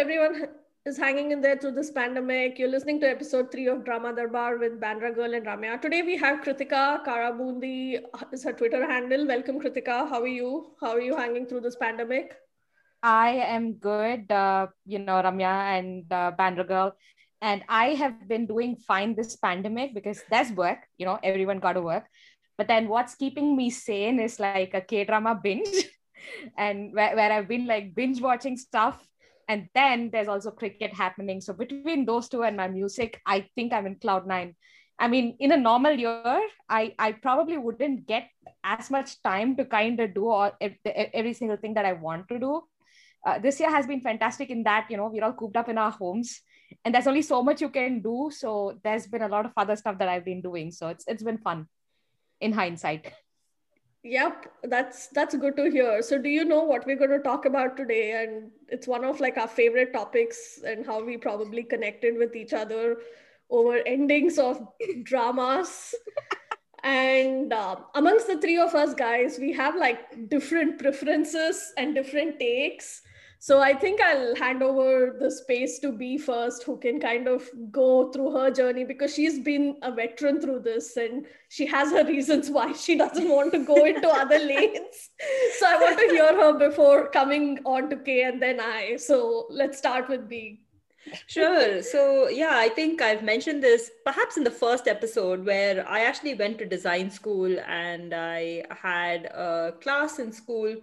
Everyone is hanging in there through this pandemic. You're listening to episode three of Drama Darbar with Bandra Girl and Ramya. Today we have Kritika Karabundi is her Twitter handle. Welcome, Kritika. How are you? How are you hanging through this pandemic? I am good, uh, you know, Ramya and uh, Bandra Girl. And I have been doing fine this pandemic because there's work, you know, everyone got to work. But then what's keeping me sane is like a K drama binge. and where, where I've been like binge watching stuff and then there's also cricket happening. So between those two and my music i think i'm in cloud nine. I mean in a normal year i i probably wouldn't get as much time to kind of do all every single thing that i want to do. Uh, this year has been fantastic in that you know we're all cooped up in our homes and there's only so much you can do. So there's been a lot of other stuff that i've been doing. So it's it's been fun in hindsight Yep, that's that's good to hear. So do you know what we're going to talk about today and it's one of like our favorite topics and how we probably connected with each other over endings of dramas. and uh, amongst the three of us guys, we have like different preferences and different takes so I think I'll hand over the space to B first, who can kind of go through her journey because she's been a veteran through this and she has her reasons why she doesn't want to go into other lanes. So I want to hear her before coming on to K and then I. So let's start with B. Sure. So, yeah, I think I've mentioned this perhaps in the first episode where I actually went to design school and I had a class in school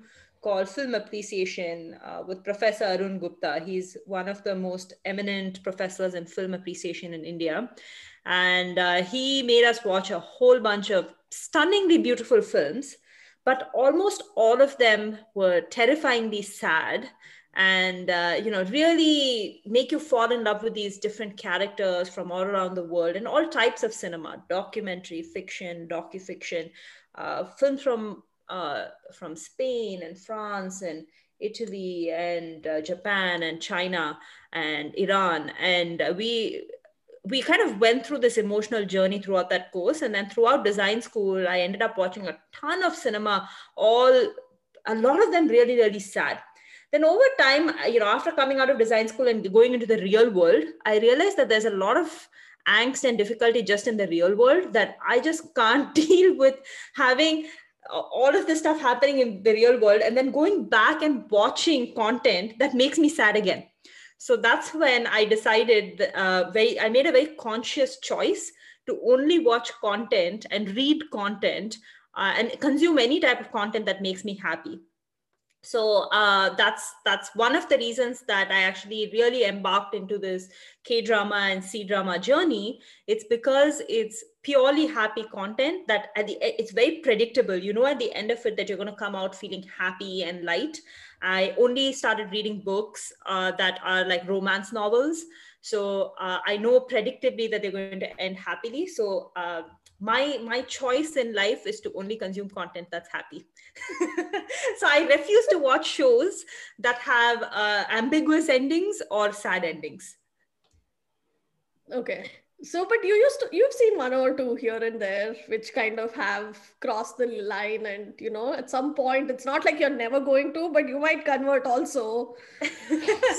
called Film Appreciation uh, with Professor Arun Gupta. He's one of the most eminent professors in film appreciation in India. And uh, he made us watch a whole bunch of stunningly beautiful films, but almost all of them were terrifyingly sad and uh, you know really make you fall in love with these different characters from all around the world and all types of cinema documentary fiction docu-fiction uh, films from uh, from Spain and France and Italy and uh, Japan and China and Iran. And uh, we we kind of went through this emotional journey throughout that course. And then throughout design school, I ended up watching a ton of cinema, all a lot of them really, really sad. Then over time, you know, after coming out of design school and going into the real world, I realized that there's a lot of angst and difficulty just in the real world that I just can't deal with having all of this stuff happening in the real world and then going back and watching content that makes me sad again. So that's when i decided uh, very i made a very conscious choice to only watch content and read content uh, and consume any type of content that makes me happy so uh, that's that's one of the reasons that i actually really embarked into this k drama and c drama journey. It's because it's purely happy content that at the it's very predictable. You know at the end of it that you're going to come out feeling happy and light. I only started reading books uh, that are like romance novels. So uh, i know predictably that they're going to end happily. So uh, my my choice in life is to only consume content that's happy. So i refuse to watch shows that have uh, ambiguous endings or sad endings. Okay so but you used to you've seen one or two here and there which kind of have crossed the line and you know at some point it's not like you're never going to but you might convert also.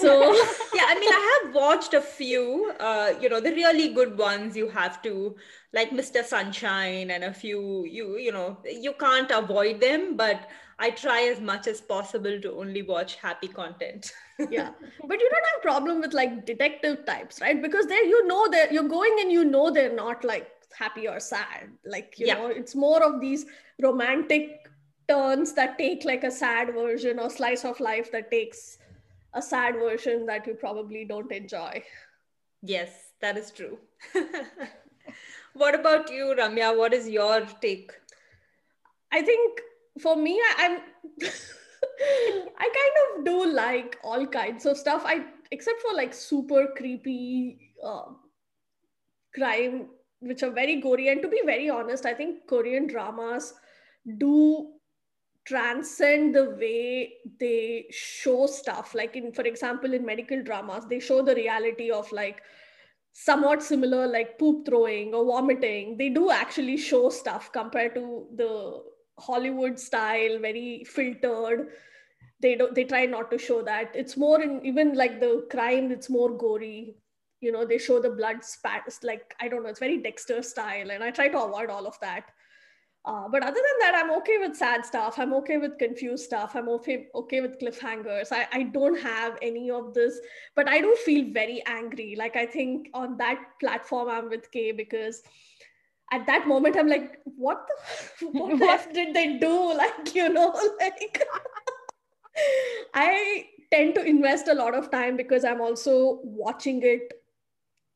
So yeah i mean i have watched a few uh you know the really good ones you have to like mr sunshine and a few you you know you can't avoid them but I try as much as possible to only watch happy content. yeah. But you don't have problem with like detective types, right? Because there you know that you're going and you know they're not like happy or sad. Like, you yeah. know, it's more of these romantic turns that take like a sad version or slice of life that takes a sad version that you probably don't enjoy. Yes, that is true. what about you, Ramya? What is your take? I think for me, I, am I kind of do like all kinds of stuff. I except for like super creepy uh, crime, which are very gory. And to be very honest, I think Korean dramas do transcend the way they show stuff. Like in, for example, in medical dramas, they show the reality of like somewhat similar like poop throwing or vomiting they do actually show stuff compared to the Hollywood style, very filtered. they don't they try not to show that. It's more in even like the crime it's more gory. You know they show the blood spats like i don't know it's very dexter style and i try to avoid all of that. Uh, but other than that i'm okay with sad stuff. I'm okay with confused stuff. I'm okay okay with cliffhangers. I, I don't have any of this but i do feel very angry. Like i think on that platform i'm with kay because at that moment i'm like what the what the f did they do? Like you know like i tend to invest a lot of time because i'm also watching it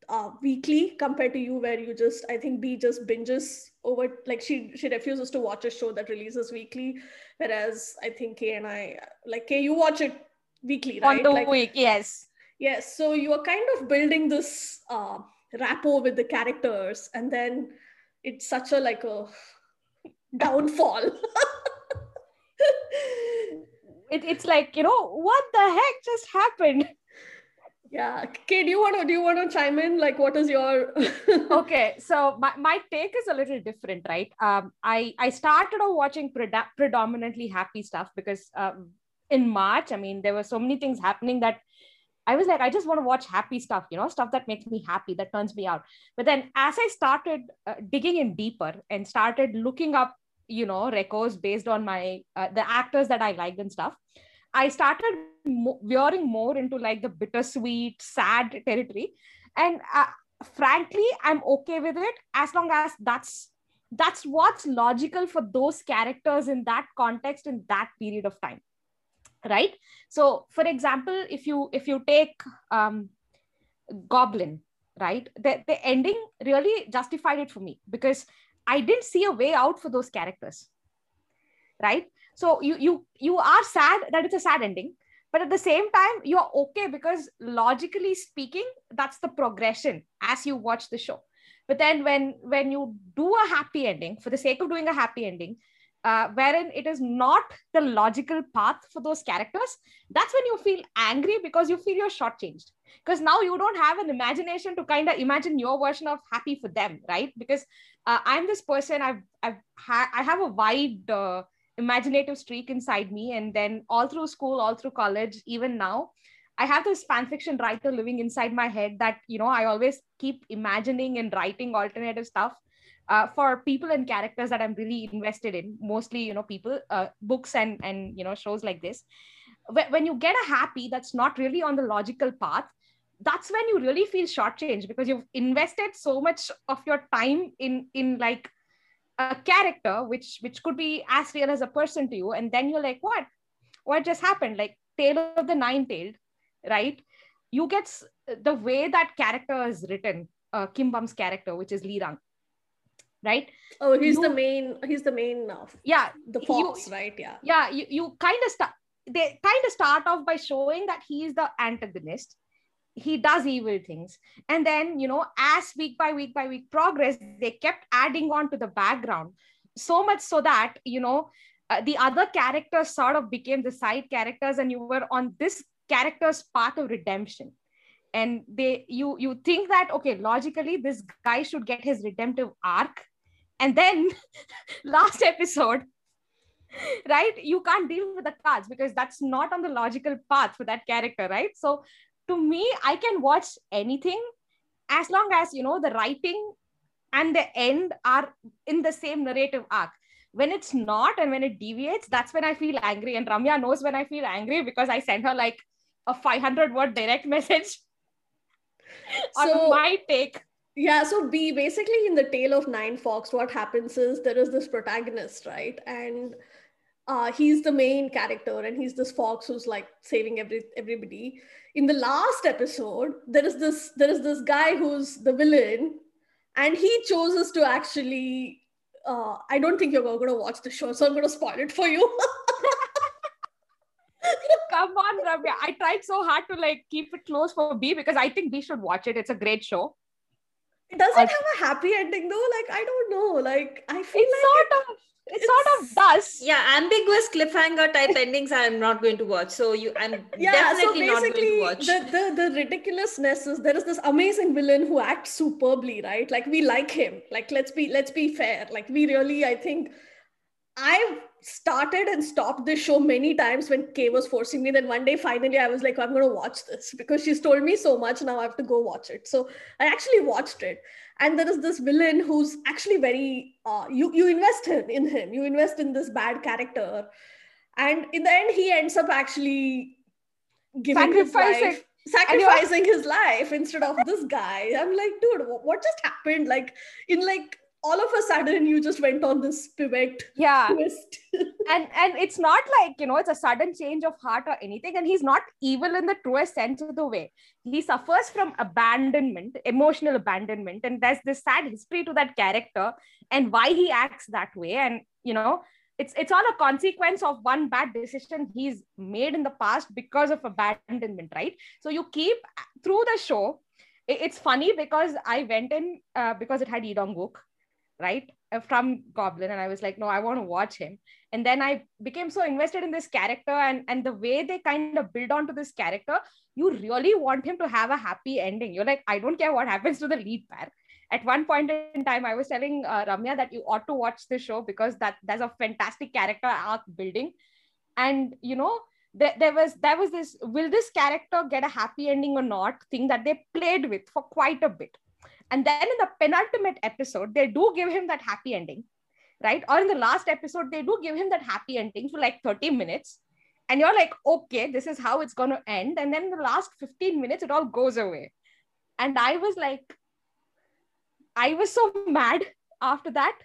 uh, weekly compared to you where you just i think b just binges over like she she refuses to watch a show that releases weekly whereas i think k and i like k you watch it weekly right? on the like, week yes. yes so you are kind of building this uh, rapport with the characters and then it's such a like a downfall. It, it's like you know what the heck just happened? Yeah. Kay do you want to do you want to chime in? Like what is your okay so my, my take is a little different right? Um i i started off watching preda- predominantly happy stuff because um, in march i mean there were so many things happening that i was like i just want to watch happy stuff you know stuff that makes me happy that turns me out. But then as i started uh, digging in deeper and started looking up you know records based on my uh, the actors that i liked and stuff I started mo- veering more into like the bittersweet, sad territory, and uh, frankly, I'm okay with it as long as that's that's what's logical for those characters in that context in that period of time right? So for example if you if you take um goblin right? The, the ending really justified it for me because i didn't see a way out for those characters right? So you you you are sad that it's a sad ending but at the same time you're okay because logically speaking that's the progression as you watch the show. But then when when you do a happy ending for the sake of doing a happy ending uh, wherein it is not the logical path for those characters. That's when you feel angry because you feel you're shortchanged. Because now you don't have an imagination to kind of imagine your version of happy for them right? Because uh, i'm this person i've i've ha- i have a wide uh, imaginative streak inside me and then all through school all through college even now i have this fan fiction writer living inside my head that you know i always keep imagining and writing alternative stuff uh, for people and characters that i'm really invested in mostly you know people uh, books and and you know shows like this. When you get a happy that's not really on the logical path that's when you really feel shortchanged because you've invested so much of your time in in like a character which which could be as real as a person to you. And then you're like what? What just happened? Like tale of the nine tailed right? You get the way that character is written uh, Kim Bum's character which is Lee Rang right? Oh he's you, the main he's the main uh, yeah the fox you, right? Yeah. Yeah you, you kind of start they kind of start off by showing that he is the antagonist. He does evil things. And then you know as week by week by week progress they kept adding on to the background. So much so that you know uh, the other characters sort of became the side characters and you were on this character's path of redemption. And they you you think that okay logically this guy should get his redemptive arc and then last episode right? You can't deal with the cards because that's not on the logical path for that character right? So to me i can watch anything as long as you know the writing and the end are in the same narrative arc. When it's not and when it deviates that's when i feel angry. And ramya knows when i feel angry because i send her like a 500 word direct message on my take yeah so b basically in the tale of nine fox what happens is there is this protagonist right? And uh, he's the main character and he's this fox who's like saving every everybody. In the last episode there is this there is this guy who's the villain and he chooses to actually uh, i don't think you're going to watch the show so i'm going to spoil it for you. Come on Ramya. i tried so hard to like keep it close for b because i think b should watch it. It's a great show does it have a happy ending though like i don't know like i feel it's like sort of it sort of does. Yeah, ambiguous cliffhanger type endings I'm not going to watch. So you I'm yeah, definitely so not going to watch. The, the the ridiculousness is there is this amazing villain who acts superbly, right? Like we like him. Like let's be let's be fair. Like we really, I think I started and stopped this show many times when Kay was forcing me. Then one day, finally, I was like, I'm going to watch this because she's told me so much. Now I have to go watch it. So I actually watched it. And there is this villain who's actually very, uh, you, you invest in, in him, you invest in this bad character. And in the end, he ends up actually giving his life sacrificing his life instead of this guy. I'm like, dude, what just happened? Like, in like all of a sudden you just went on this pivot yeah. twist. and and it's not like you know it's a sudden change of heart or anything and he's not evil in the truest sense of the way. He suffers from abandonment emotional abandonment and there's this sad history to that character and why he acts that way. And you know it's it's all a consequence of one bad decision he's made in the past because of abandonment right? So you keep through the show it's funny because I went in uh, because it had Lee Dong-wook right uh, from goblin. And i was like no i want to watch him. And then i became so invested in this character and and the way they kind of build onto this character you really want him to have a happy ending. You're like i don't care what happens to the lead pair. At one point in time i was telling uh, ramya that you ought to watch the show because that there's a fantastic character arc building. And you know there, there was there was this will this character get a happy ending or not thing that they played with for quite a bit and then in the penultimate episode, they do give him that happy ending, right? Or in the last episode, they do give him that happy ending for like 30 minutes. And you're like, okay, this is how it's going to end. And then in the last 15 minutes, it all goes away. And I was like, I was so mad after that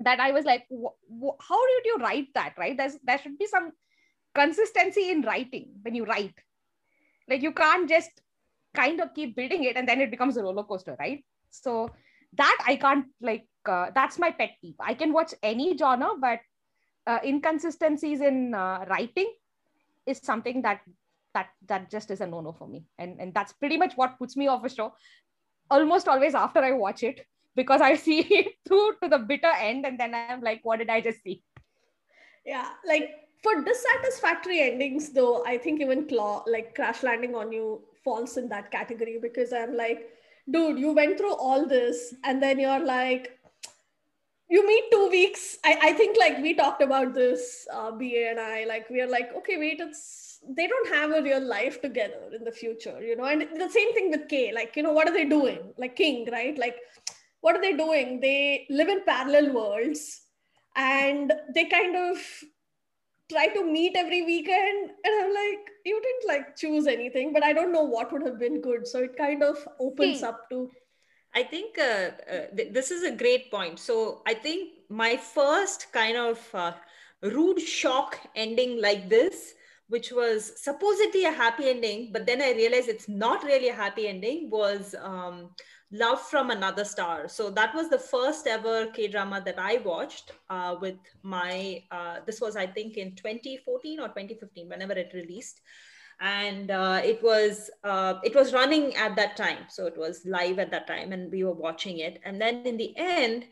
that I was like, how did you write that, right? There's, there should be some consistency in writing when you write. Like you can't just kind of keep building it and then it becomes a roller coaster right? So that i can't like uh, that's my pet peeve. I can watch any genre but uh, inconsistencies in uh, writing is something that that that just is a no no for me. And and that's pretty much what puts me off a show almost always after i watch it because i see it through to the bitter end and then i'm like what did i just see? Yeah like for dissatisfactory endings though i think even claw like crash landing on you falls in that category because I'm like, dude, you went through all this and then you're like, you meet two weeks. I, I think like we talked about this, uh, BA and I, like we are like, okay, wait, it's they don't have a real life together in the future, you know. And the same thing with K, like, you know, what are they doing? Like King, right? Like, what are they doing? They live in parallel worlds and they kind of try to meet every weekend and i'm like you didn't like choose anything but i don't know what would have been good. So it kind of opens See, up to i think uh, uh, th- this is a great point. So i think my first kind of uh, rude shock ending like this which was supposedly a happy ending but then i realized it's not really a happy ending was um, Love from Another Star. So that was the first ever K drama that I watched uh, with my, uh, this was, I think, in 2014 or 2015, whenever it released. And uh, it was uh, it was running at that time, so it was live at that time, and we were watching it. And then in the end,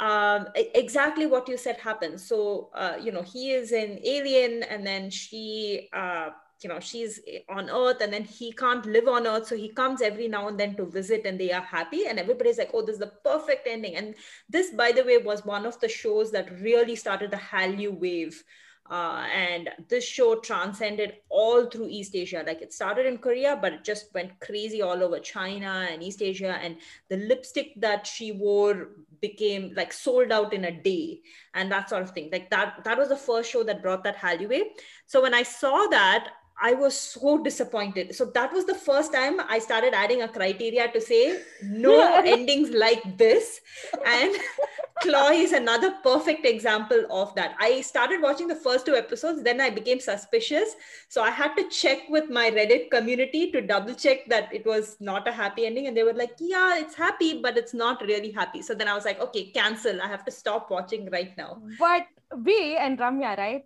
um, exactly what you said happened. So uh, you know, he is an alien, and then she uh, you know she's on earth and then he can't live on earth so he comes every now and then to visit and they are happy and everybody's like oh this is the perfect ending and this by the way was one of the shows that really started the hallyu wave uh, and this show transcended all through East Asia. Like it started in Korea, but it just went crazy all over China and East Asia. And the lipstick that she wore became like sold out in a day, and that sort of thing. Like that, that was the first show that brought that Hallyu wave. So when I saw that, I was so disappointed. So that was the first time I started adding a criteria to say no endings like this. And Claw is another perfect example of that. I started watching the first two episodes, then I became suspicious. So I had to check with my Reddit community to double check that it was not a happy ending. And they were like, yeah, it's happy, but it's not really happy. So then I was like, okay, cancel. I have to stop watching right now. But we and Ramya, right?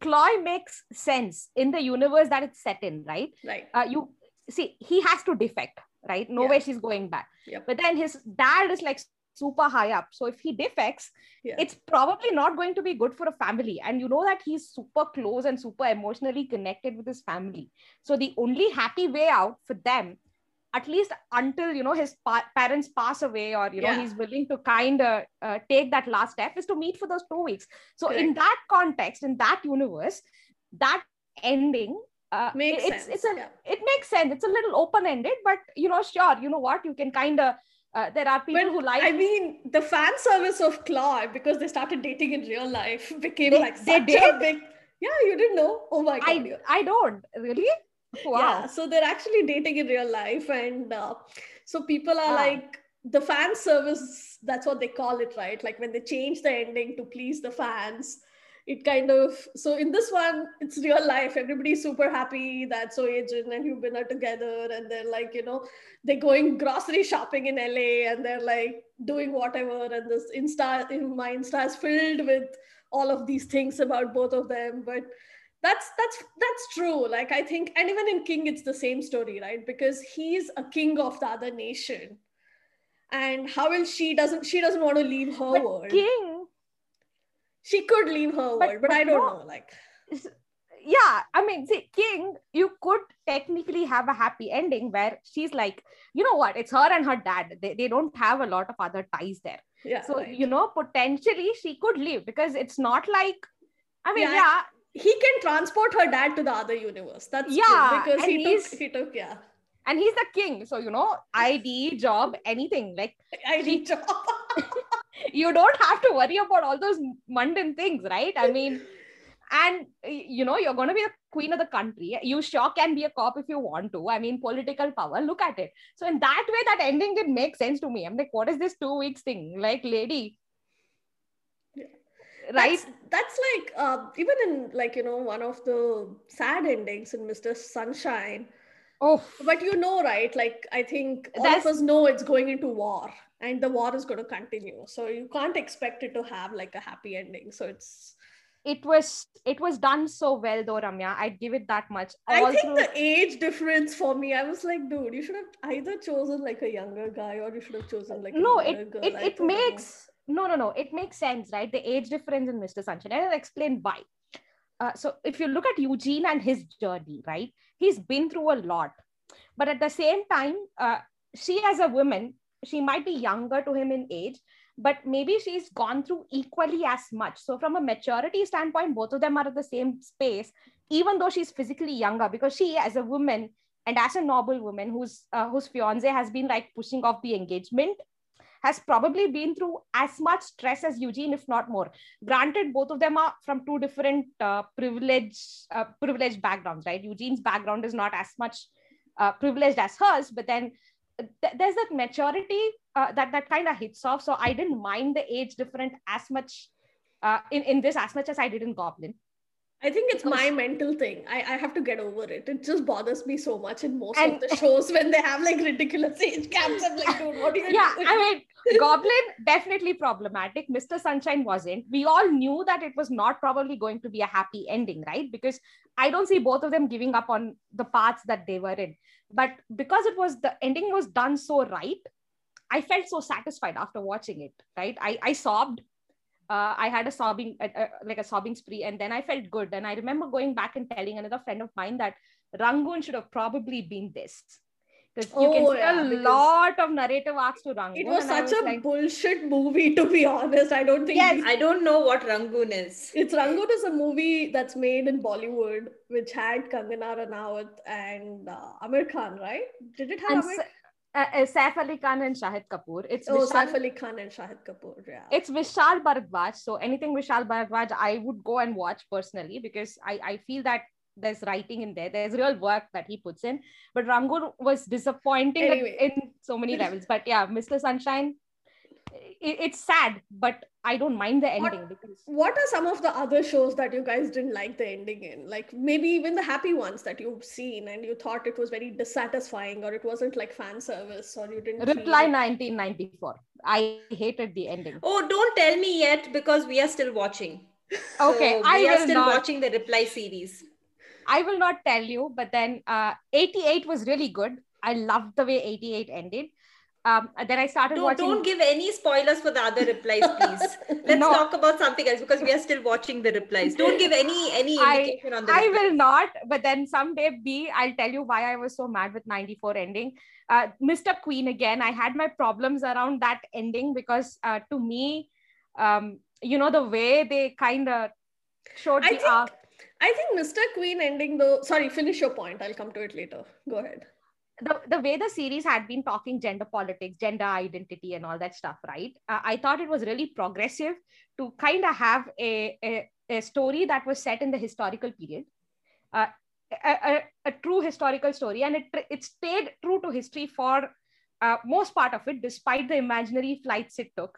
Cloy makes sense in the universe that it's set in, right? Right. Uh, you see, he has to defect, right? No yeah. way she's going back. Yep. But then his dad is like super high up. So if he defects, yeah. it's probably not going to be good for a family. And you know that he's super close and super emotionally connected with his family. So the only happy way out for them at least until you know his pa- parents pass away or you know Yeah. he's willing to kind of uh, take that last step is to meet for those two weeks so in that context in that universe that ending uh, Makes it's, sense. it's a yeah. it makes sense it's a little open ended but you know sure you know what you can kind of uh, there are people But who like I mean, the fan service of Claw because they started dating in real life became They- like they such a did? big. Yeah, you didn't know. Oh my god! I I don't really wow Yeah, so they're actually dating in real life, and uh, so people are Ah. like the fan service. That's what they call it, right? Like when they change the ending to please the fans. It kind of so in this one, it's real life. Everybody's super happy that Son Ye-jin and Hyun Bin are together, and they're like, you know, they're going grocery shopping in LA, and they're like doing whatever. And this Insta, in my Insta is filled with all of these things about both of them, but that's that's that's true. Like i think and even in king it's the same story right? Because he's a king of the other nation. And how will she doesn't she doesn't want to leave her but world. king she could leave her But- world but, but i don't no. know like. yeah i mean see king you could technically have a happy ending where she's like you know what? It's her and her dad. They, they don't have a lot of other ties there. Yeah so right. you know potentially she could leave because it's not like i mean Yeah, yeah, he can transport her dad to the other universe. That's true, Yeah, because he took he took yeah. And he's the king so you know id job anything like i reach you don't have to worry about all those mundane things right? I mean and you know you're going to be the queen of the country. You sure can be a cop if you want to. I mean political power look at it. So in that way that ending did make sense to me. I'm like what is this two weeks thing? Like lady. Right? that's, that's like uh, even in like you know one of the sad endings in mr sunshine. Oh. But you know right like i think all That's- of us know it's going into war and the war is going to continue. So you can't expect it to have like a happy ending. So it's it was it was done so well though ramya. I'd give it that much. I think the age difference for me i was like dude you should have either chosen like a younger guy or you should have chosen like a no it girl. it, it don't know. No no no. It makes sense right? The age difference in mr sunshine. And i'll explain why. Uh, so if you look at eugene and his journey right he's been through a lot. But at the same time uh, she as a woman she might be younger to him in age but maybe she's gone through equally as much. So from a maturity standpoint both of them are at the same space even though she's physically younger because she as a woman and as a noble woman whose uh, whose fiance has been like pushing off the engagement has probably been through as much stress as Eugene, if not more. Granted, both of them are from two different uh, privileged uh, privileged backgrounds, right? Eugene's background is not as much uh, privileged as hers, but then th- there's that maturity uh, that that kind of hits off. So I didn't mind the age different as much uh, in in this as much as I did in Goblin. I think it's oh, my mental thing. I, I have to get over it. It just bothers me so much in most of the shows when they have like ridiculous age gaps. I'm like, dude, what are you yeah, doing? I mean, Goblin definitely problematic. Mr. Sunshine wasn't. We all knew that it was not probably going to be a happy ending, right? Because I don't see both of them giving up on the paths that they were in. But because it was the ending was done so right, I felt so satisfied after watching it. Right, I I sobbed. Uh, I had a sobbing, uh, uh, like a sobbing spree, and then I felt good. And I remember going back and telling another friend of mine that Rangoon should have probably been this. Because you can Oh, see yeah, a lot of narrative arcs to Rangoon. It was and I such a like, bullshit movie, to be honest. I don't think Yes, I don't know what Rangoon is. It's Rangoon is a movie that's made in Bollywood, which had Kangana Ranaut and uh, Amir Khan, right? Did it have and Amir? Uh, uh, Saif Ali Khan and Shahid Kapoor. It's Oh, Vishal, Saif Ali Khan and Shahid Kapoor. Yeah. it's Vishal Bhardwaj. So anything Vishal Bhardwaj, I would go and watch personally because I, I feel that there's writing in there. There's real work that he puts in. But Rangoon was disappointing Anyway. in so many levels. But yeah, Mr. Sunshine, it, it's sad, but I don't mind the What- ending because what are some of the other shows that you guys didn't like the ending in? Like maybe even the happy ones that you've seen and you thought it was very dissatisfying or it wasn't like fan service or you didn't Reply 1994. I hated the ending. Oh, don't tell me yet because we are still watching. Okay, So I we are still not. watching the reply series. I will not tell you, but then uh, 88 was really good. I loved the way 88 ended. Um, then I started don't, watching. Don't give any spoilers for the other replies, please. Let's no. talk about something else because we are still watching the replies. Don't give any any indication I, on the. I replies. will not. But then someday, B, I'll tell you why I was so mad with 94 ending. Uh, Mr. Queen again. I had my problems around that ending because uh, to me, um, you know, the way they kind of showed I the think, arc. I think Mr. Queen ending though. Sorry, finish your point. I'll come to it later. Go ahead the, the way the series had been talking gender politics, gender identity, and all that stuff, right? Uh, I thought it was really progressive to kind of have a, a, a, story that was set in the historical period, uh, a, a, a, true historical story, and it, it stayed true to history for uh, most part of it, despite the imaginary flights it took.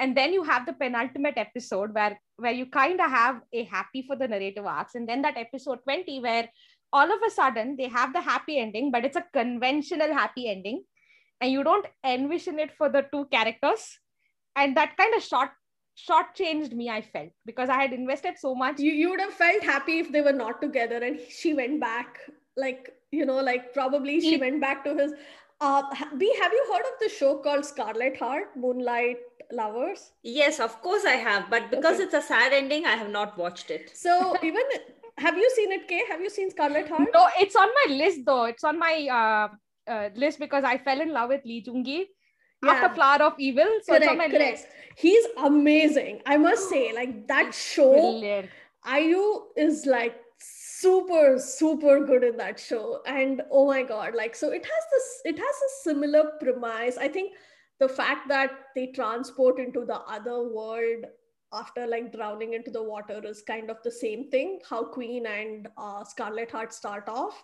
And then you have the penultimate episode where where you kind of have a happy for the narrative arcs, and then that episode 20 where all of a sudden they have the happy ending, but it's a conventional happy ending. And you don't envision it for the two characters. And that kind of short short changed me, I felt, because I had invested so much. You, you would have felt happy if they were not together and she went back. Like, you know, like probably she he, went back to his uh, B, have you heard of the show called Scarlet Heart, Moonlight Lovers? Yes, of course I have, but because okay. it's a sad ending, I have not watched it. So even have you seen it, Kay? Have you seen Scarlet Heart? No, it's on my list though. It's on my uh, uh, list because I fell in love with Lee Joon-gi yeah. after Flower of Evil. So correct, it's on my correct. list. He's amazing. I must say, like that show, Brilliant. IU is like super super good in that show and oh my god like so it has this it has a similar premise i think the fact that they transport into the other world after like drowning into the water is kind of the same thing how queen and uh, scarlet heart start off.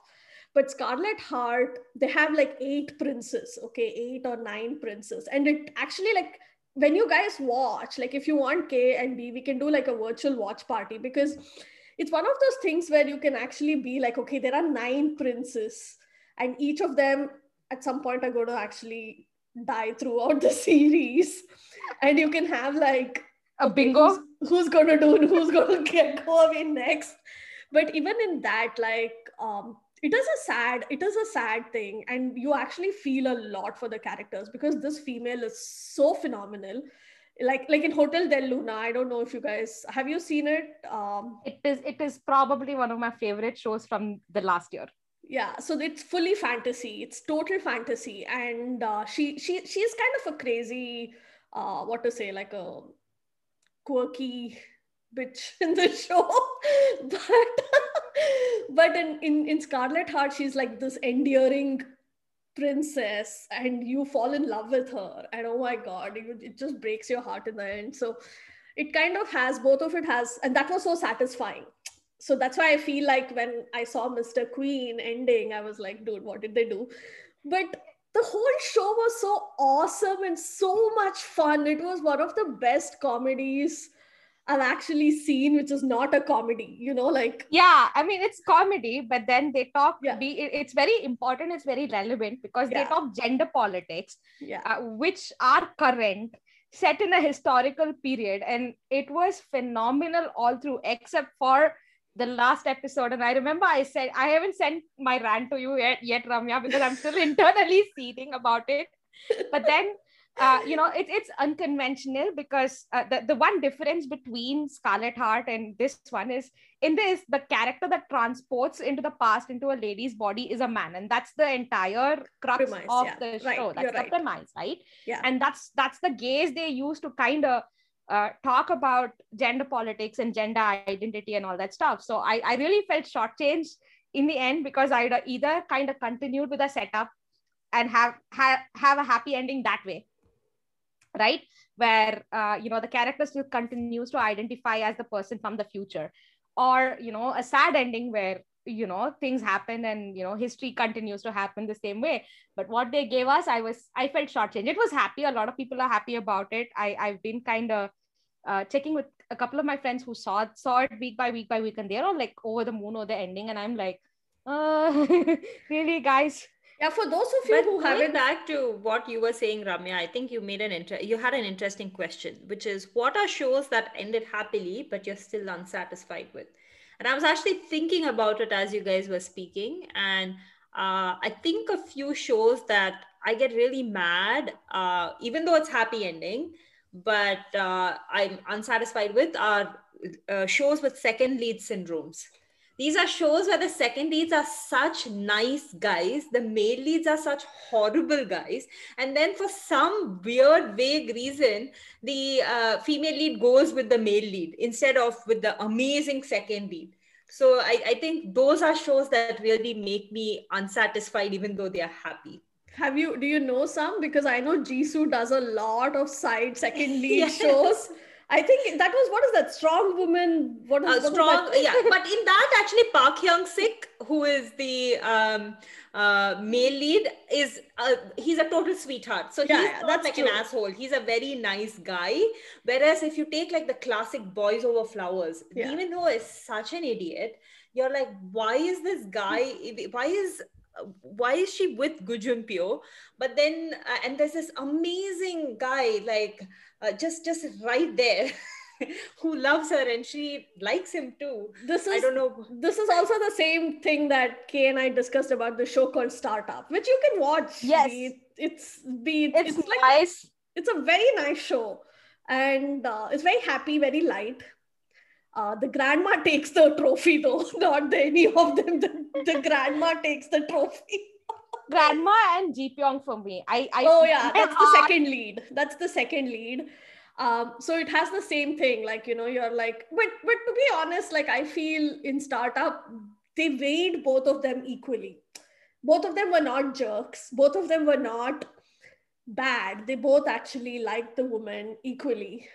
But scarlet heart they have like eight princes okay eight or nine princes. And it actually like when you guys watch like if you want k and b we can do like a virtual watch party because it's one of those things where you can actually be like okay there are nine princes and each of them at some point are going to actually die throughout the series. And you can have like a bingo? who's, who's going to do who's going to get go away next? But even in that like um it is a sad it is a sad thing and you actually feel a lot for the characters because this female is so phenomenal. Like like in hotel del luna i don't know if you guys have you seen it? Um it is it is probably one of my favorite shows from the last year. Yeah so it's fully fantasy it's total fantasy and uh, she she she's kind of a crazy uh what to say like a quirky bitch in the show. But but in, in in scarlet heart she's like this endearing princess and you fall in love with her. And oh my god it, it just breaks your heart in the end. So it kind of has both of it has and that was so satisfying. So that's why i feel like when i saw mr queen ending i was like dude what did they do? But the whole show was so awesome and so much fun. It was one of the best comedies I've actually seen, which is not a comedy, you know, like. Yeah, I mean, it's comedy, but then they talk, yeah. Be, it's very important, it's very relevant because yeah. they talk gender politics, yeah. Uh, which are current, set in a historical period. And it was phenomenal all through, except for the last episode and i remember i said i haven't sent my rant to you yet, yet ramya because i'm still internally seething about it but then uh, you know it, it's unconventional because uh, the, the one difference between scarlet heart and this one is in this the character that transports into the past into a lady's body is a man and that's the entire crux premise, of yeah. the show right, that's the right. premise right yeah and that's that's the gaze they use to kind of uh, talk about gender politics and gender identity and all that stuff. So I, I really felt shortchanged in the end because I'd either kind of continued with the setup and have, have, have a happy ending that way, right? Where, uh, you know, the character still continues to identify as the person from the future or, you know, a sad ending where you know things happen and you know history continues to happen the same way. But what they gave us i was i felt shortchanged. It was happy. A lot of people are happy about it. I i've been kind of uh, checking with a couple of my friends who saw it, saw it week by week by week and they're all like over the moon or the ending and i'm like uh really guys? Yeah for those of you but who haven't back to what you were saying ramya i think you made an inter you had an interesting question which is what are shows that ended happily but you're still unsatisfied with and I was actually thinking about it as you guys were speaking. And uh, I think a few shows that I get really mad, uh, even though it's happy ending, but uh, I'm unsatisfied with are uh, shows with second lead syndromes. These are shows where the second leads are such nice guys, the male leads are such horrible guys, and then for some weird, vague reason, the uh, female lead goes with the male lead instead of with the amazing second lead. So I, I think those are shows that really make me unsatisfied even though they are happy. Have you do you know some? Because i know jisoo does a lot of side second lead yes. shows I think that was what is that strong woman? What is uh, strong? yeah, but in that actually Park Hyung Sik, who is the um, uh, male lead, is uh, he's a total sweetheart. So he's yeah, not that's like true. an asshole. He's a very nice guy. Whereas if you take like the classic Boys Over Flowers, yeah. even though he's such an idiot, you're like, why is this guy? Why is why is she with Gu Pyo? But then, uh, and there's this amazing guy, like uh, just just right there. who loves her and she likes him too. This is I don't know. This is also the same thing that Kay and I discussed about the show called Startup, which you can watch. Yes, be, it's be it's, it's nice. it's a very nice show, and uh, it's very happy, very light. Uh, the grandma takes the trophy though, not the, any of them. The, the grandma takes the trophy. Grandma and Ji Pyong for me. I, I oh yeah, that's the second lead. That's the second lead. Um, so it has the same thing. Like you know, you're like, but but to be honest, like I feel in startup they weighed both of them equally. Both of them were not jerks. Both of them were not bad. They both actually liked the woman equally,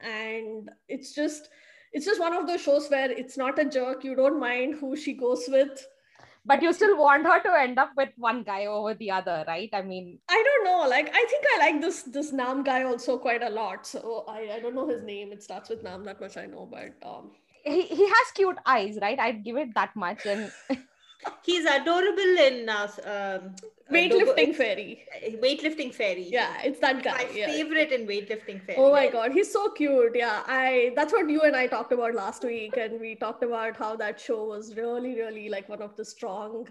and it's just it's just one of those shows where it's not a jerk. You don't mind who she goes with. But you still want her to end up with one guy over the other, right? I mean, I don't know. Like, I think I like this this Nam guy also quite a lot. So I, I don't know his name. It starts with Nam. That much I know. But um, he he has cute eyes, right? I'd give it that much. And he's adorable in uh, um, weightlifting fairy. weightlifting fairy. Yeah it's that guy my yeah. favorite in weightlifting fairy oh my god he's so cute. Yeah i that's what you and i talked about last week and we talked about how that show was really really like one of the strong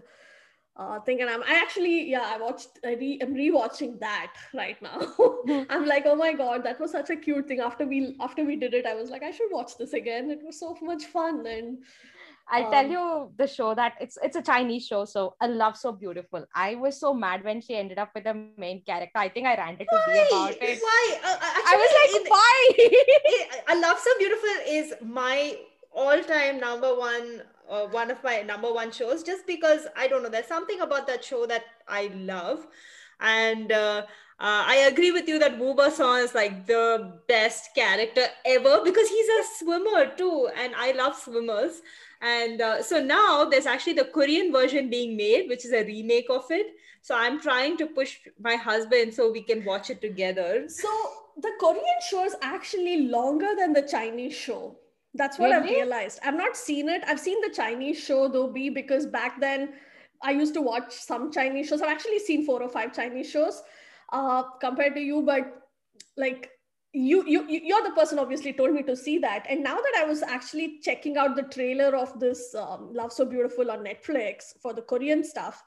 uh, thing and I'm I actually yeah I watched I re, I'm rewatching that right now. I'm like oh my god that was such a cute thing. After we after we did it I was like I should watch this again. It was so much fun and I'll um, tell you the show that it's it's a Chinese show, so A Love So Beautiful. I was so mad when she ended up with the main character. I think I ranted why? to be about it. Why? Uh, actually, I was like, in, why? A Love So Beautiful is my all-time number one uh, one of my number one shows just because i don't know there's something about that show that i love and uh, uh, I agree with you that Woo Song is like the best character ever because he's a swimmer too, and I love swimmers. And uh, so now there's actually the Korean version being made, which is a remake of it. So I'm trying to push my husband so we can watch it together. So the Korean show is actually longer than the Chinese show. That's what really? I've realized. I've not seen it. I've seen the Chinese show though, be because back then I used to watch some Chinese shows. I've actually seen four or five Chinese shows uh, compared to you, but like you, you you're the person obviously told me to see that. And now that i was actually checking out the trailer of this um, love so beautiful on netflix for the korean stuff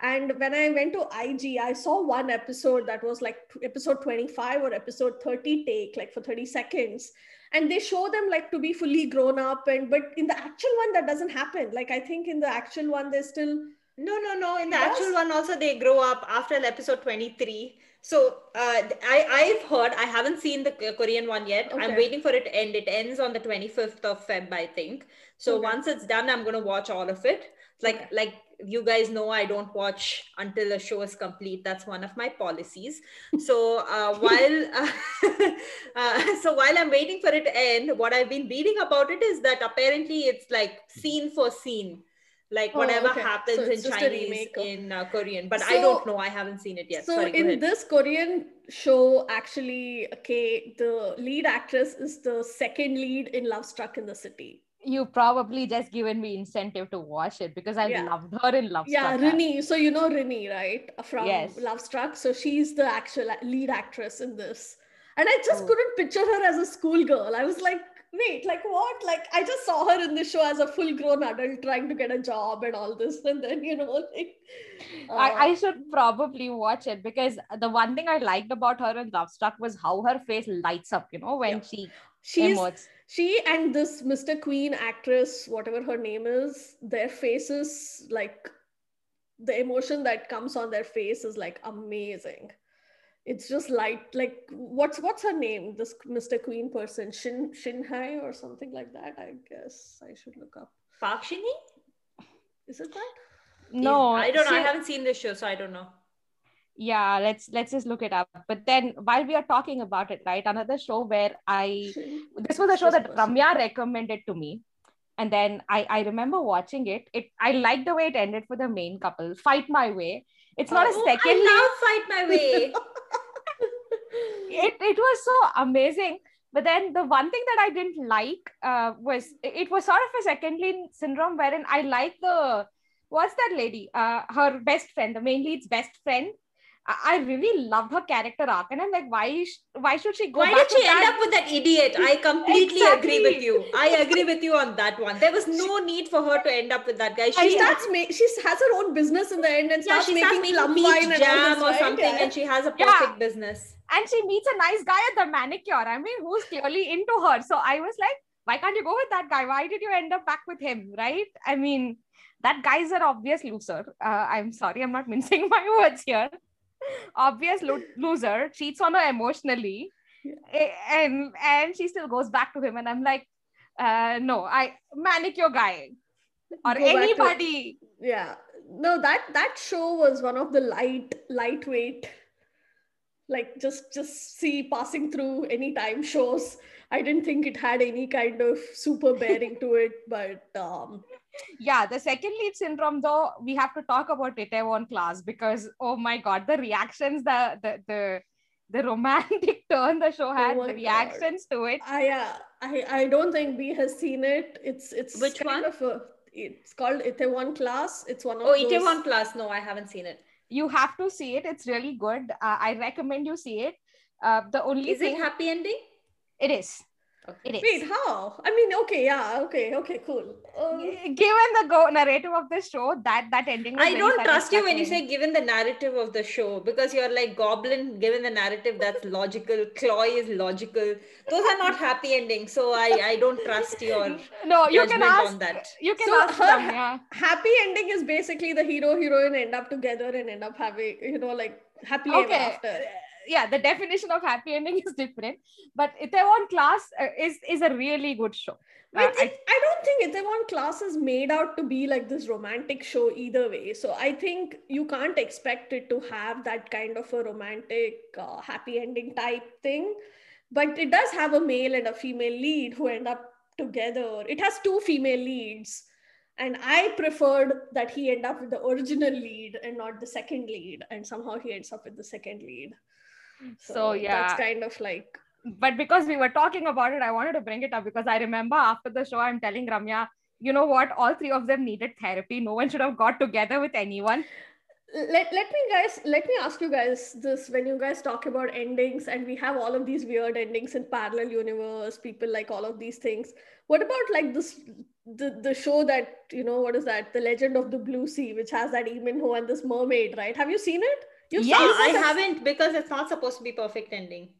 and when i went to ig i saw one episode that was like episode 25 or episode 30 take like for 30 seconds. And they show them like to be fully grown up and but in the actual one that doesn't happen. Like i think in the actual one they're still no no no. In the yes. actual one also they grow up after episode 23 so uh, I I've heard I haven't seen the Korean one yet. Okay. I'm waiting for it to end. It ends on the 25th of Feb, I think. So okay. once it's done, I'm gonna watch all of it. Like okay. like you guys know, I don't watch until a show is complete. That's one of my policies. So uh, while uh, uh, so while I'm waiting for it to end, what I've been reading about it is that apparently it's like scene for scene like oh, whatever okay. happens so in Chinese in uh, Korean. But so, I don't know. I haven't seen it yet. So Sorry, in this Korean show, actually, okay, the lead actress is the second lead in Love Struck in the City. You probably just given me incentive to watch it because I yeah. loved her in Love yeah, Struck. Yeah, Rini. So you know Rini, right? From yes. Love Struck. So she's the actual lead actress in this. And I just oh. couldn't picture her as a schoolgirl. I was like, wait, like what? Like I just saw her in the show as a full-grown adult trying to get a job and all this, and then you know, like uh, I, I should probably watch it because the one thing I liked about her in Love Struck was how her face lights up, you know, when yeah. she She's, emotes. She and this Mr. Queen actress, whatever her name is, their faces, like the emotion that comes on their face is like amazing it's just light like what's what's her name? This mr queen person shin shinhai or something like that i guess i should look up. Park shin is it that? No i don't know i haven't seen this show so i don't know. Yeah let's let's just look it up. But then while we are talking about it right another show where i this was a show that ramya recommended to me. And then i i remember watching it. It i liked the way it ended for the main couple fight my way. It's not oh, a second i love fight my way it, it was so amazing. But then the one thing that i didn't like uh, was it was sort of a second lead syndrome wherein i like the what's that lady? Uh, her best friend the main lead's best friend I really loved her character arc, and I'm like, why? Why should she go? Why did she end up with that idiot? I completely exactly. agree with you. I agree with you on that one. There was no need for her to end up with that guy. She starts ma- she has her own business in the end and starts yeah, she making, starts making plum wine jam this, or something, yeah. and she has a perfect yeah. business. And she meets a nice guy at the manicure. I mean, who's clearly into her. So I was like, why can't you go with that guy? Why did you end up back with him? Right? I mean, that guy's an obvious loser. Uh, I'm sorry, I'm not mincing my words here obvious lo- loser cheats on her emotionally. Yeah. and and she still goes back to him and i'm like uh no i manicure guy. Or Go anybody. To, yeah. No that that show was one of the light lightweight like just just see passing through any time shows. I didn't think it had any kind of super bearing to it but um yeah the second lead syndrome though we have to talk about itaewon class because oh my god the reactions the the the, the romantic turn the show had oh the reactions god. to it. I uh, i i don't think b has seen it. It's it's which one? of a, it's called itaewon class. It's one of oh those... itaewon class. No i haven't seen it. You have to see it. It's really good. Uh, i recommend you see it. Uh, the only is thing... it happy ending? It is it is. Wait, how? I mean, okay, yeah, okay, okay, cool. Uh, given the go- narrative of the show, that that ending. I don't trust you when you say given the narrative of the show because you're like Goblin. Given the narrative, that's logical. Cloy is logical. Those are not happy endings, so I I don't trust your. no, you can ask. On that. You can so ask her them, yeah. Happy ending is basically the hero heroine end up together and end up having you know like happy okay. ever after yeah the definition of happy ending is different but itaewon class uh, is is a really good show uh, I, I don't think Itaewon class is made out to be like this romantic show either way. So I think you can't expect it to have that kind of a romantic, uh, happy ending type thing. But it does have a male and a female lead who end up together. It has two female leads. And I preferred that he end up with the original lead and not the second lead. And somehow he ends up with the second lead. So, so yeah, that's kind of like. But because we were talking about it, I wanted to bring it up because I remember after the show, I'm telling Ramya, you know what? All three of them needed therapy. No one should have got together with anyone. Let, let me guys let me ask you guys this when you guys talk about endings and we have all of these weird endings in parallel universe people like all of these things what about like this the, the show that you know what is that the legend of the blue sea which has that Lee Min-ho and this mermaid right have you seen it you yeah, I haven't because it's not supposed to be perfect ending.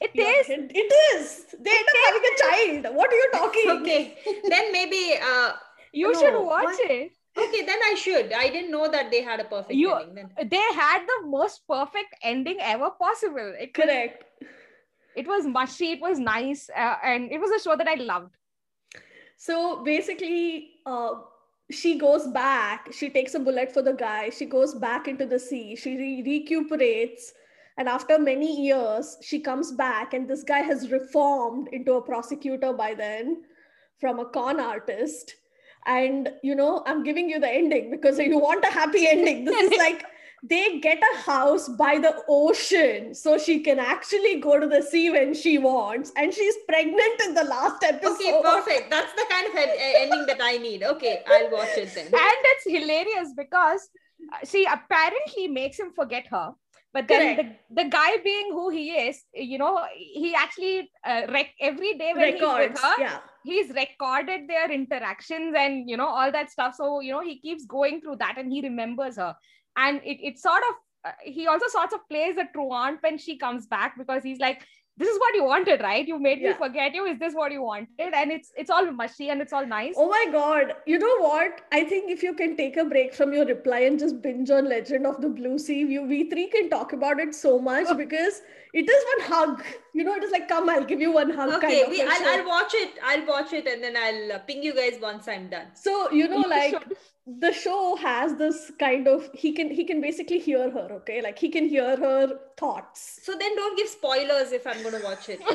It is. It, it is. They end up having a child. What are you talking? okay. then maybe uh you no, should watch what? it. Okay, then I should. I didn't know that they had a perfect you, ending. Then. They had the most perfect ending ever possible. It Correct. Was, it was mushy. It was nice, uh, and it was a show that I loved. So basically, uh, she goes back she takes a bullet for the guy she goes back into the sea she re- recuperates and after many years she comes back and this guy has reformed into a prosecutor by then from a con artist. And you know i'm giving you the ending because you want a happy ending. This is like they get a house by the ocean so she can actually go to the sea when she wants and she's pregnant in the last episode. Okay perfect. That's the kind of ending that i need. Okay i'll watch it then. And it's hilarious because uh, she apparently makes him forget her but then the, the guy being who he is you know he actually uh, rec- every day when Records, he's with her yeah. he's recorded their interactions and you know all that stuff. So you know he keeps going through that and he remembers her and it, it sort of uh, he also sort of plays a truant when she comes back because he's like this is what you wanted right? You made me forget you. Is this what you wanted? And it's it's all mushy and it's all nice. Oh my god. You know what? I think if you can take a break from your reply and just binge on Legend of the Blue Sea, you, we three can talk about it so much because it is one hug. You know, it is like, come, I'll give you one hug. Okay, kind of we, a I'll. I'll watch it. I'll watch it and then I'll uh, ping you guys once I'm done. So, you know, like the show has this kind of he can he can basically hear her, okay? Like he can hear her thoughts. So then don't give spoilers if I'm going to watch it.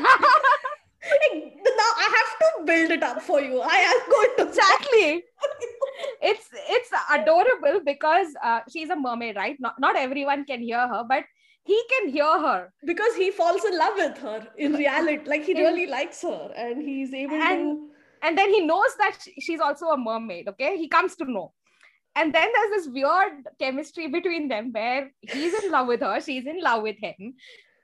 Now I have to build it up for you. I am going to exactly it's it's adorable because uh, she's a mermaid right not, not everyone can hear her but he can hear her. Because he falls in love with her in reality. Like he really likes her and he's able to And- and then he knows that sh- she's also a mermaid okay? He comes to know. And then there's this weird chemistry between them where he's in love with her she's in love with him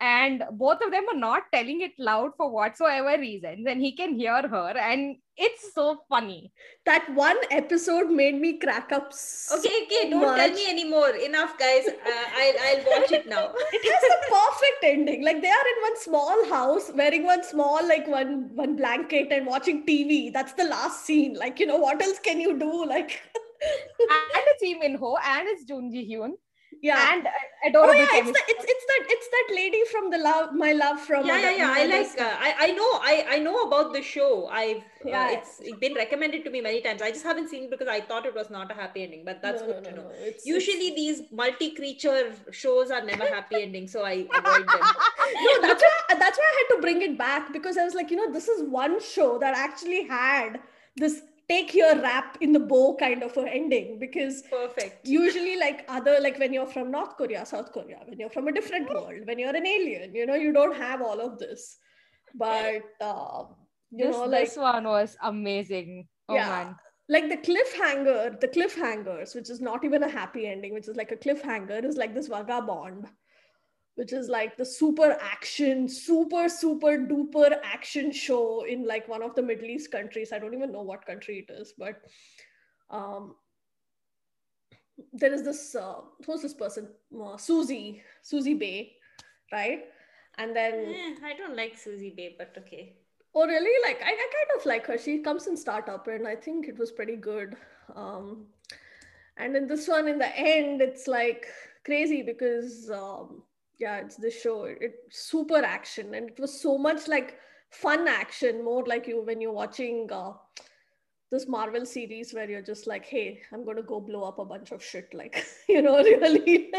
and both of them are not telling it loud for whatsoever reasons and he can hear her and it's so funny. That one episode made me crack up so Okay, okay, don't tell me anymore. Enough, guys. Uh, I'll, I'll watch it now. it has the perfect ending. Like they are in one small house wearing one small like one one blanket and watching tv that's the last scene. Like you know what else can you do? Like and it's Lee Min Ho and it's Jun Ji Hyun yeah and uh, oh adorable yeah it's the, it's it's that it's that lady from the love my love from yeah, yeah, yeah. I like. Uh, I, I know. I, I know about the show. I've. Uh, Yeah. It's been recommended to me many times. I just haven't seen it because I thought it was not a happy ending. But that's No, good no, to no, know. no. It's- Usually these multi-creature shows are never happy ending, so I avoid them. no that's why that's why i had to bring it back because i was like you know this is one show that actually had this take your rap in the bow kind of a ending because Perfect. usually like other like when you're from north korea south korea when you're from a different world when you're an alien you know you don't have all of this. But uh, you this, know like this one was amazing. Oh Yeah. man. Like the cliffhanger the cliffhangers which is not even a happy ending which is like a cliffhanger is like this vagabond which is like the super action super super duper action show in like one of the middle east countries i don't even know what country it is but um there is this uh, who's this person uh, susie suzy bae right and then Eh, I don't like Suzy Bae, but okay. Oh, really? Like, I, I kind of like her. She comes in startup, and I think it was pretty good. Um, and in this one, in the end, it's like crazy because, um, yeah, it's the show. It, super action, and it was so much like fun action, more like you when you're watching uh, this Marvel series where you're just like, hey, I'm to go blow up a bunch of shit, like, you know, really.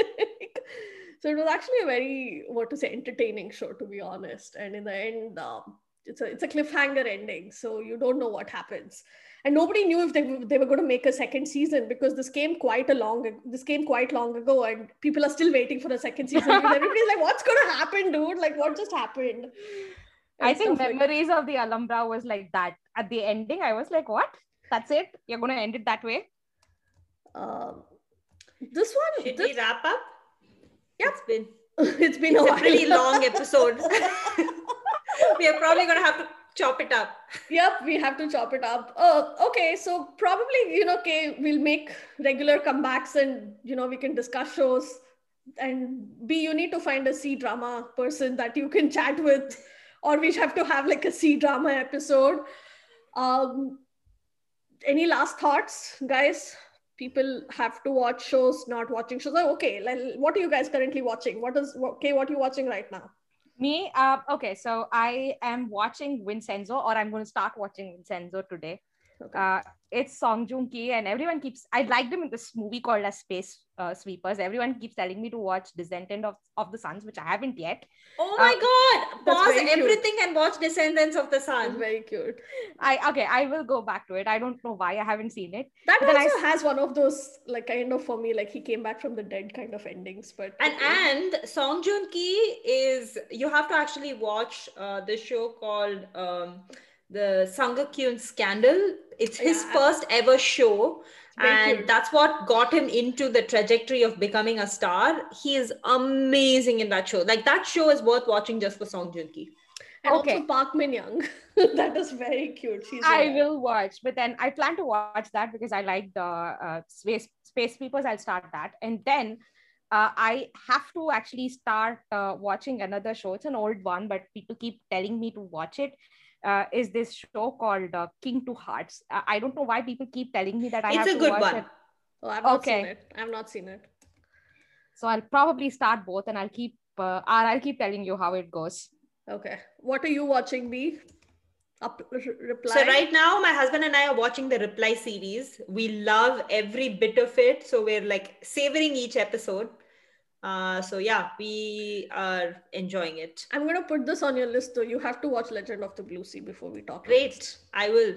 so it was actually a very, what to say, entertaining show, to be honest. And in the end, um, it's a it's a cliffhanger ending so you don't know what happens and nobody knew if they, they were going to make a second season because this came quite a long this came quite long ago and people are still waiting for a second season everybody's like what's going to happen dude like what just happened i think stuff like- memories of the alhambra was like that at the ending i was like what that's it you're gonna end it that way um, this one Should this, we wrap up? Yep. It's been it's been it's a a while. pretty long episode. we are probably gonna have to chop it up. yep we have to chop it up. Oh okay so probably you know okay we'll make regular comebacks and you know we can discuss shows. And b you need to find a c drama person that you can chat with. Or we have to have like a c drama episode. Um any last thoughts guys? People have to watch shows not watching shows. Oh, okay like, what are you guys currently watching? What is okay what are you watching right now me uh, okay so i am watching vincenzo or i'm going to start watching vincenzo today okay. uh, it's Song Joong Ki, and everyone keeps. I liked him in this movie called as Space uh, Sweepers. Everyone keeps telling me to watch Descendant of, of the Suns, which I haven't yet. Oh my Uh, god! that's Pause very cute. everything and watch Descendants of the Sun. very cute I okay, I will go back to it. I don't know why I haven't seen it. That But then I also has one of those like kind of for me like he came back from the dead kind of endings, but And okay. and Song Joong Ki is you have to actually watch uh, this show called um, the Sungkyunkwan Scandal. It's his Yeah. first ever show, and cute. that's what got him into the trajectory of becoming a star. He is amazing in that show. Like that show is worth watching just for Song Joong Ki. And Okay. also Park Min Young. that is very cute. She's I will watch, but then I plan to watch that because I like the uh, space space peoples. I'll start that, and then uh, I have to actually start uh, watching another show. It's an old one, but people keep telling me to watch it. Uh, is this show called uh, King to Hearts? I, I don't know why people keep telling me that I It's have a to good watch one. it. Oh, I've not Okay. seen it. I've not seen it. So I'll probably start both, and I'll keep uh, or I'll keep telling you how it goes. Okay. What are you watching, B? Up, r- reply. So right now, my husband and I are watching the Reply series. We love every bit of it. So we're like savoring each episode. Uh, so yeah, we are enjoying it. I'm gonna put this on your list though. You have to watch Legend of the Blue Sea before we talk. Great. I will.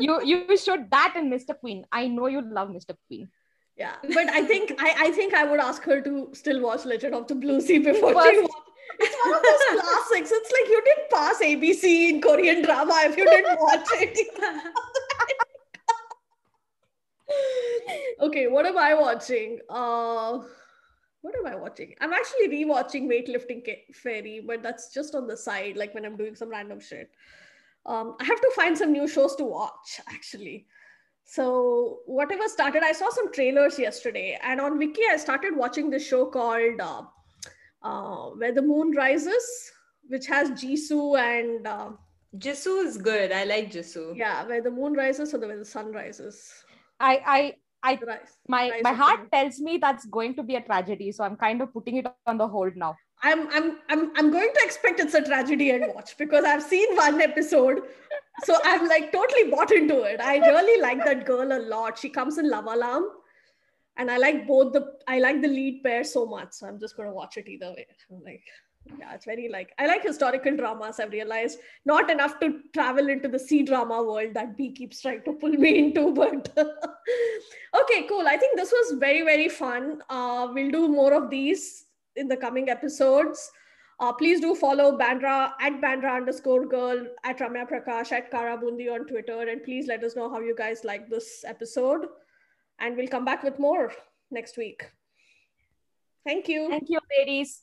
You you should that and Mr. Queen. I know you love Mr. Queen. Yeah, but I think I, I think I would ask her to still watch Legend of the Blue Sea before she First- watch. It's one of those classics. It's like you didn't pass ABC in Korean drama if you didn't watch it. okay, what am I watching? Uh, what am I watching? I'm actually rewatching Weightlifting Ca- Fairy, but that's just on the side, like when I'm doing some random shit. Um, I have to find some new shows to watch actually. So whatever started, I saw some trailers yesterday, and on Viki I started watching this show called uh, uh, Where the Moon Rises, which has Jisoo and uh, Jisoo is good. I like Jisoo. yeah, Where the Moon Rises or the Where the Sun Rises. I I I The my my heart tells me that's going to be a tragedy so i'm kind of putting it on the hold now I'm I'm I'm I'm going to expect it's a tragedy and watch because I've seen one episode. So I'm like totally bought into it. I really like that girl a lot. She comes in Love Alarm. And I like both the I like the lead pair so much. So I'm just gonna watch it either way. I'm like, yeah, it's very like I like historical dramas, I've realized. Not enough to travel into the C drama world that B keeps trying to pull me into, but okay, cool. I think this was very, very fun. Uh, we'll do more of these in the coming episodes. Uh, please do follow Bandra at Bandra underscore girl, at Ramya Prakash, at Karabundi on Twitter. And please let us know how you guys like this episode. And we'll come back with more next week. Thank you. thank you ladies